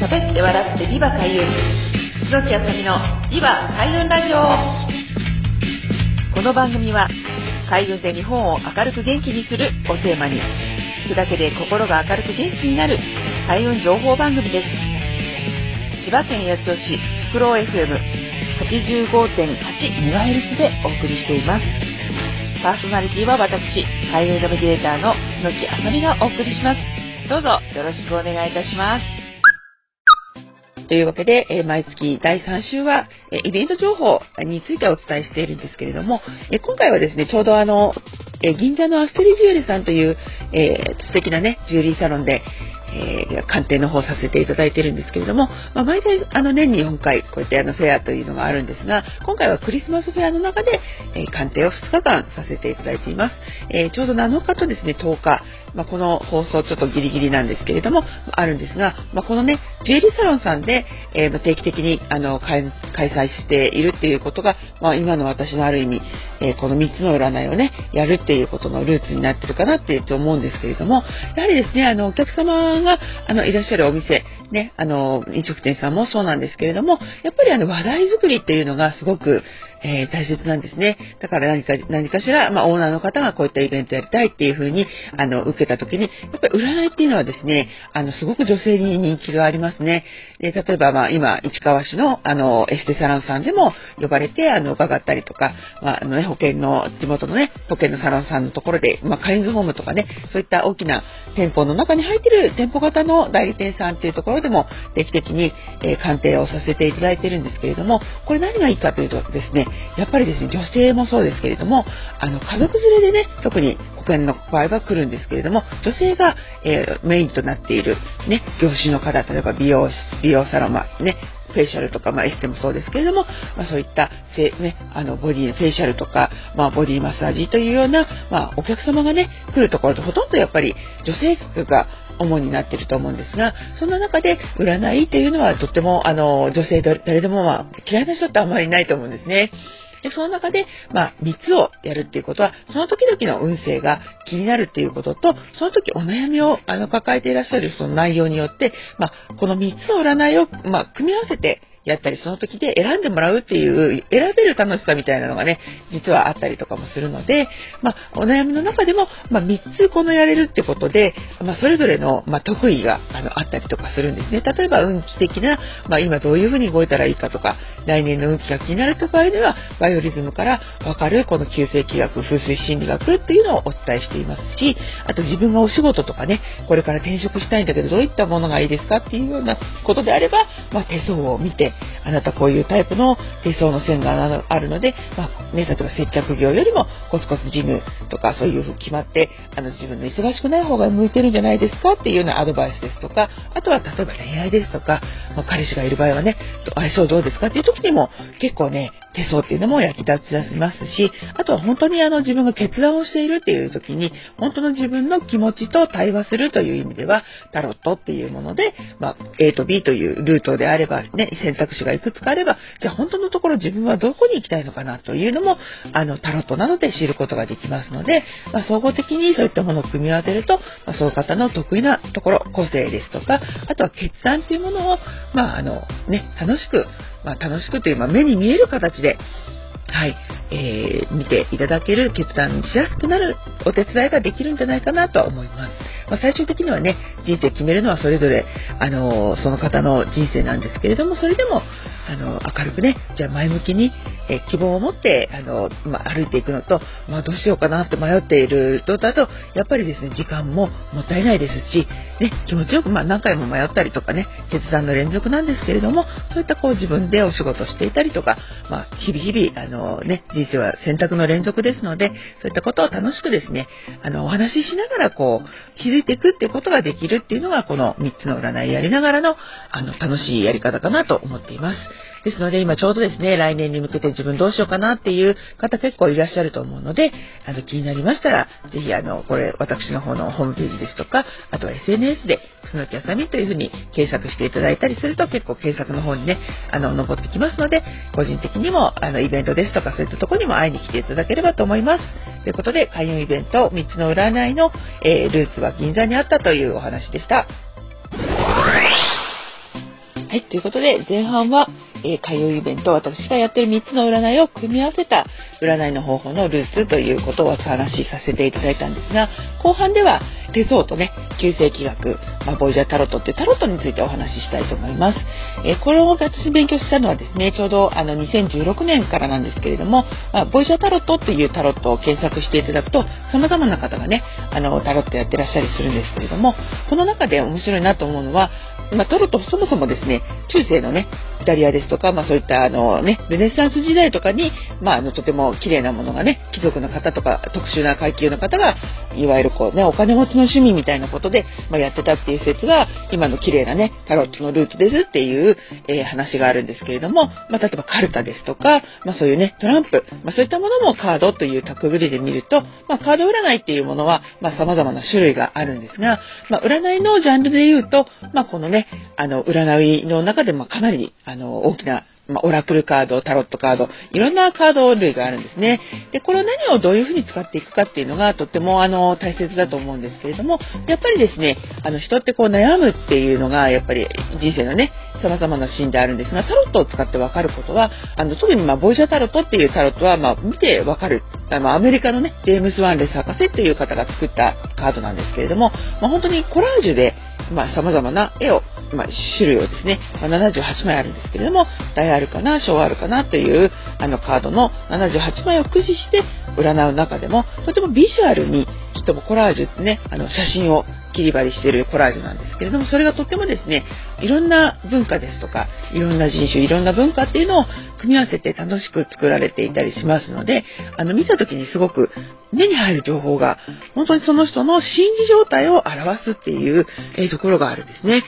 喋って笑ってビバ開運。楠木あさみのビバ開運ラジオ。この番組は開運で日本を明るく元気にするをテーマに聞くだけで心が明るく元気になる開運情報番組です。千葉県八千代市フクロウ FM85.8MHz でお送りしています。パーソナリティは私開運ナビゲーターの楠木あさみがお送りします。どうぞよろしくお願いいたします。というわけで、え毎月第3週は、えイベント情報についてお伝えしているんですけれども、え今回はですね、ちょうどあの、え銀座のアステリジュエルさんという、え素敵なね、ジュエリーサロンで、えー、鑑定の方させていただいてるんですけれども、まあ、毎回あの年に4回こうやってあのフェアというのがあるんですが、今回はクリスマスフェアの中で、えー、鑑定を2日間させていただいています。えー、ちょうど7日とですね、10日、まあ、この放送ちょっとギリギリなんですけれども、あるんですが、まあ、このね、ジュエリーサロンさんで、えー、定期的にあの開催しているっていうことが、まあ、今の私のある意味、えー、この3つの占いをね、やるっていうことのルーツになってるかなって思うんですけれども、やはりですね、あの、お客様があのいらっしゃるお店、ね、あの、飲食店さんもそうなんですけれども、やっぱりあの話題作りっていうのがすごく、えー、大切なんですね。だから何か、何かしら、まあ、オーナーの方がこういったイベントやりたいっていうふうに、あの、受けた時に、やっぱり占いっていうのはですね、あの、すごく女性に人気がありますね。で、例えば、まあ、今、市川市の、あの、エステサロンさんでも呼ばれて、あの、伺ったりとか、まあ、あのね、保険の、地元のね、保険のサロンさんのところで、まあ、カインズホームとかね、そういった大きな店舗の中に入ってる店舗型の代理店さんっていうところでも、定期的に、えー、鑑定をさせていただいてるんですけれども、これ何がいいかというとですね、やっぱりですね、女性もそうですけれども、あの、家族連れでね、特に保険の場合は来るんですけれども、女性が、えー、メインとなっている、ね、業種の方、例えば美容、美容サロン、まあ、ね、フェイシャルとか、まあ、エステもそうですけれども、まあ、そういった、ね、あの、ボディ、フェイシャルとか、まあ、ボディマッサージというような、まあ、お客様がね、来るところとほとんどやっぱり女性客が主になってると思うんですが、そんな中で占いというのはとっても、あの、女性誰でもまあ、嫌いな人ってあんまりいないと思うんですね。で、その中で、まあ、3つをやるっていうことは、その時々の運勢が気になるっていうことと、その時お悩みをあの抱えていらっしゃるその内容によって、まあ、この3つの占いを、まあ、組み合わせてやったり、その時で選んでもらうっていう、選べる楽しさみたいなのがね、実はあったりとかもするので、まあ、お悩みの中でも、まあ、3つこのやれるってことで、まあ、それぞれの、まあ、得意があのあったりとかするんですね。例えば、運気的な、まあ、今どういうふうに動いたらいいかとか、来年の運気が気になると場合では、バイオリズムからわかるこの旧世紀学、風水心理学っていうのをお伝えしていますし、あと自分がお仕事とかね、これから転職したいんだけど、どういったものがいいですかっていうようなことであれば、まあ、手相を見て、あなたこういうタイプの手相の線があるので、まあ、ね、例えば接客業よりもコツコツ事務とかそういうふう決まって、あの自分の忙しくない方が向いてるんじゃないですかっていうようなアドバイスですとか、あとは例えば恋愛ですとか、まあ、彼氏がいる場合はね、相性どうですかっていう時にも結構ね、手相っていうのも役立ちますし、あとは本当にあの自分が決断をしているっていう時に、本当の自分の気持ちと対話するという意味では、タロットっていうもので、まあ、A と B というルートであればね、選択肢ががいくつかあれば、じゃあ本当のところ自分はどこに行きたいのかなというのも、あの、タロットなどで知ることができますので、まあ、総合的にそういったものを組み合わせると、まあ、その方の得意なところ、個性ですとか、あとは決断というものを、まあ、あの、ね、楽しく、まあ、楽しくという、まあ、目に見える形で、はい、えー、見ていただける決断しやすくなるお手伝いができるんじゃないかなとは思います。まあ、最終的にはね、人生決めるのはそれぞれ、あのー、その方の人生なんですけれども、それでも、あの明るくね、じゃあ前向きに、え希望を持って、あのまあ、歩いていくのと、まあ、どうしようかなって迷っているとだと、やっぱりですね、時間ももったいないですし、ね、気持ちよく、まあ、何回も迷ったりとかね、決断の連続なんですけれども、そういったこう自分でお仕事していたりとか、まあ、日々日々、あのね、人生は選択の連続ですので、そういったことを楽しくですね、あの、お話ししながらこう、気づいていくっていうことができるっていうのが、この3つの占いやりながらの、あの、楽しいやり方かなと思っています。ですので、今ちょうどですね、来年に向けて自分どうしようかなっていう方結構いらっしゃると思うので、あの、気になりましたら、ぜひあの、これ、私の方のホームページですとか、あとは SNS で、楠木あさみというふうに検索していただいたりすると、結構検索の方にね、あの、登ってきますので、個人的にも、あの、イベントですとか、そういったとこにも会いに来ていただければと思います。ということで、開運イベント、3つの占いの、えー、ルーツは銀座にあったというお話でした。はい、ということで前半は、えー、開運イベント、私がやってる3つの占いを組み合わせた占いの方法のルーツということをお話しさせていただいたんですが、後半では手相とね、旧世紀学、まあ、ボイジャータロットってタロットについてお話ししたいと思います。えー、これを私勉強したのはですね、ちょうどあの2016年からなんですけれども、まあ、ボイジャータロットっていうタロットを検索していただくと、様々な方がね、あの、タロットやってらっしゃりするんですけれども、この中で面白いなと思うのは、まあ、トロットそもそもですね、中世のね、イタリアですとか、まあそういったあのね、ルネサンス時代とかに、まああのとても綺麗なものがね、貴族の方とか特殊な階級の方が、いわゆるこうね、お金持ちの趣味みたいなことで、まあ、やってたっていう説が、今の綺麗なね、タロットのルーツですっていう、えー、話があるんですけれども、まあ例えばカルタですとか、まあそういうね、トランプ、まあそういったものもカードというくぐりで見ると、まあカード占いっていうものは、まあ様々な種類があるんですが、まあ占いのジャンルで言うと、まあこのね、あの、占いの中でもかなり、あの、大きなまあ、オラクルカード、タロットカード、いろんなカード類があるんですね。で、これを何をどういうふうに使っていくかっていうのがとってもあの大切だと思うんですけれども、やっぱりですね、あの人ってこう悩むっていうのがやっぱり人生のね、様々なシーンであるんですが、タロットを使ってわかることは、あの特にまあボイジャータロットっていうタロットはまあ見てわかる。あのアメリカのね、ジェームス・ワンレス博士っていう方が作ったカードなんですけれども、まあ、本当にコラージュでまあ、様々な絵を、まあ、種類をですね、ま、78枚あるんですけれども、大あるかな、小あるかなという、あのカードの78枚を駆使して占う中でも、とてもビジュアルに、とてもコラージュってね、あの写真を切り張りしているコラージュなんですけれども、それがとってもですね、いろんな文化ですとか、いろんな人種、いろんな文化っていうのを組み合わせて楽しく作られていたりしますので、あの、見た時にすごく目に入る情報が、本当にその人の心理状態を表すっていう、え、ところがあるんですね。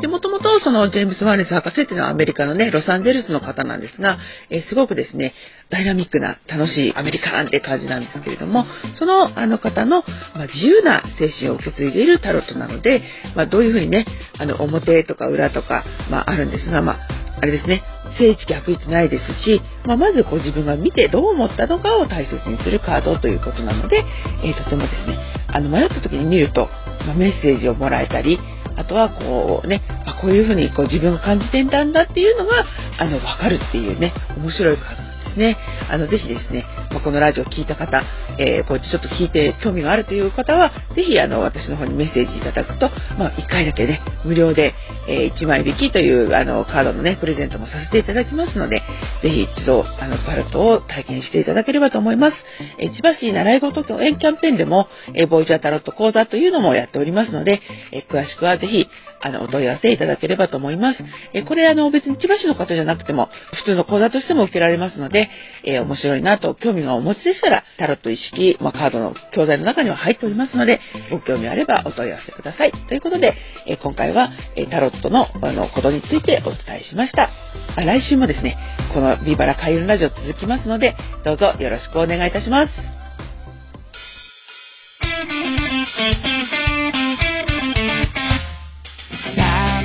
で、もともとそのジェームス・ワーレス博士っていうのはアメリカのね、ロサンゼルスの方なんですが、え、すごくですね、ダイナミックな楽しいアメリカンって感じなんですけれども、そのあの方の、まあ、自由な精神を受け継いでいるタロットなので、まあ、どういうふうにね、あの表とか裏とか、まあ、あるんです。が、まあ、あれですね、正一逆一ないですし、まあ、まずこう自分が見てどう思ったのかを大切にするカードということなので、えー、とてもですね、あの迷った時に見ると、まあ、メッセージをもらえたり、あとはこうね、あこういうふうにこう自分が感じてんだんだっていうのが、あの、わかるっていうね、面白いカード。ですね。あの、ぜひですね、まこのラジオを聞いた方、えー、こうやってちょっと聞いて興味があるという方は、ぜひ、あの、私の方にメッセージいただくと、まあ、1回だけね、無料で、えー、1枚引きという、あの、カードのね、プレゼントもさせていただきますので、ぜひ一度、あの、パルトを体験していただければと思います。えー、千葉市習い事協演キャンペーンでも、えー、ボイジャータロット講座というのもやっておりますので、え詳しくはぜひ、あの、お問い合わせいただければと思います。えこれ、あの、別に千葉市の方じゃなくても、普通の講座としても受けられますので、え面白いなと興味がお持ちでしたら、タロット意識、まあ、カードの教材の中には入っておりますので、ご興味あればお問い合わせください。ということで、え今回は、えタロットのあのことについてお伝えしました。あ来週もですね、このビバラ開運ラジオ続きますので、どうぞよろしくお願いいたします。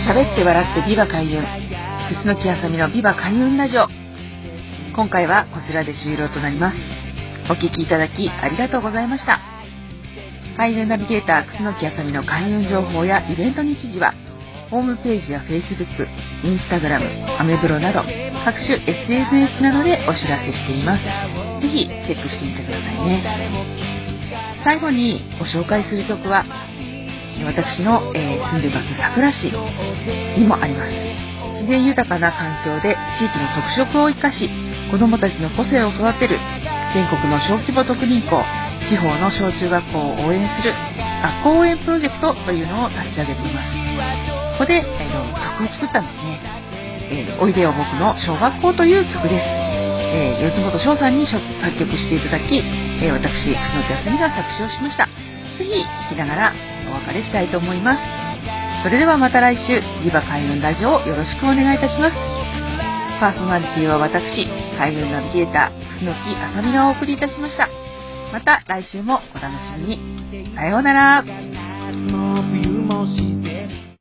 喋って笑ってビバ開運。楠木あさみのビバ開運ラジオ。今回はこちらで終了となります。お聴きいただきありがとうございました。開運ナビゲーター楠木あさみの開運情報やイベント日時は、ホームページや Facebook、Instagram、アメブロなど各種 SNS などでお知らせしています。ぜひチェックしてみてくださいね。最後にご紹介する曲は私の、えー、住んでいます桜市にもあります。自然豊かな環境で地域の特色を生かし子どもたちの個性を育てる全国の小規模特任校地方の小中学校を応援する学校応援プロジェクトというのを立ち上げています。ここで、えー、曲を作ったんですね、えー、おいでよ僕の小学校という曲です、えー、四本翔さんに作曲していただき、え私楠木あさみが作詞をしました。ぜひ聴きながらお別れしたいと思います。それではまた来週、リバ海運ラジオをよろしくお願いいたします。パーソナリティは私、海運ナビゲーター、楠木あさみがお送りいたしました。また来週もお楽しみに。さようなら。